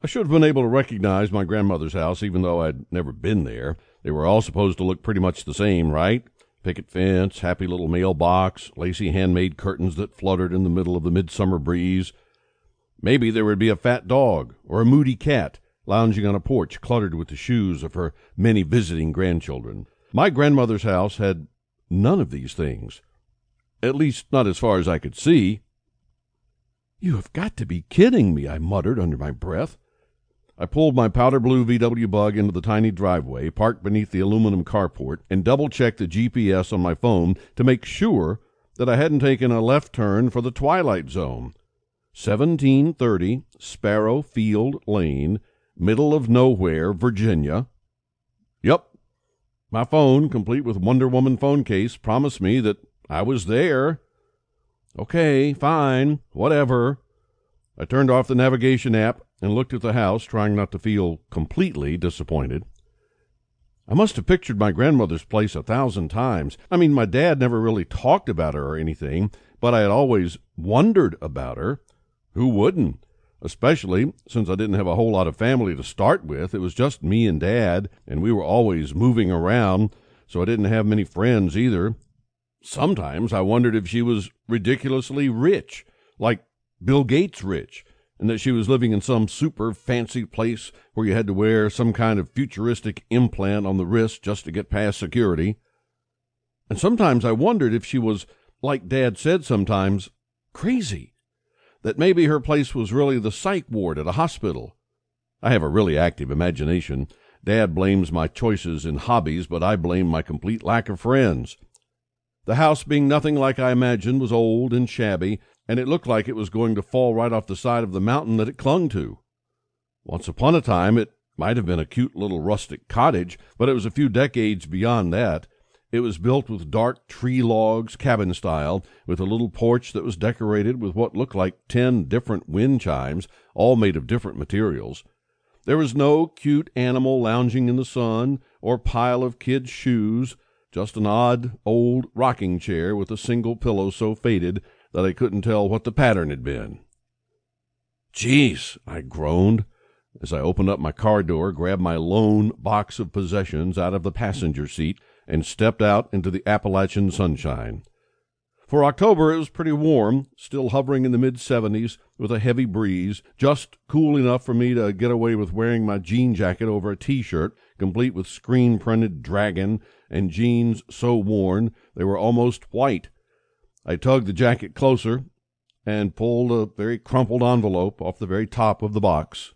I should have been able to recognize my grandmother's house even though I'd never been there. They were all supposed to look pretty much the same, right? Picket fence, happy little mailbox, lacy handmade curtains that fluttered in the middle of the midsummer breeze. Maybe there would be a fat dog or a moody cat lounging on a porch cluttered with the shoes of her many visiting grandchildren. My grandmother's house had none of these things. At least, not as far as I could see. You have got to be kidding me, I muttered under my breath. I pulled my powder blue VW bug into the tiny driveway, parked beneath the aluminum carport, and double checked the GPS on my phone to make sure that I hadn't taken a left turn for the Twilight Zone. 1730 Sparrow Field Lane, middle of nowhere, Virginia. Yep. My phone, complete with Wonder Woman phone case, promised me that I was there. Okay, fine, whatever. I turned off the navigation app and looked at the house, trying not to feel completely disappointed. I must have pictured my grandmother's place a thousand times. I mean, my dad never really talked about her or anything, but I had always wondered about her. Who wouldn't? Especially since I didn't have a whole lot of family to start with. It was just me and dad, and we were always moving around, so I didn't have many friends either. Sometimes I wondered if she was ridiculously rich, like Bill Gates rich, and that she was living in some super fancy place where you had to wear some kind of futuristic implant on the wrist just to get past security. And sometimes I wondered if she was, like Dad said sometimes, crazy. That maybe her place was really the psych ward at a hospital. I have a really active imagination. Dad blames my choices in hobbies, but I blame my complete lack of friends. The house, being nothing like I imagined, was old and shabby, and it looked like it was going to fall right off the side of the mountain that it clung to. Once upon a time, it might have been a cute little rustic cottage, but it was a few decades beyond that. It was built with dark tree logs, cabin style, with a little porch that was decorated with what looked like ten different wind chimes, all made of different materials. There was no cute animal lounging in the sun, or pile of kids' shoes, just an odd old rocking chair with a single pillow so faded that I couldn't tell what the pattern had been. Jeez, I groaned as I opened up my car door, grabbed my lone box of possessions out of the passenger seat, and stepped out into the Appalachian sunshine. For October, it was pretty warm, still hovering in the mid 70s with a heavy breeze, just cool enough for me to get away with wearing my jean jacket over a t shirt, complete with screen printed dragon, and jeans so worn they were almost white I tugged the jacket closer and pulled a very crumpled envelope off the very top of the box.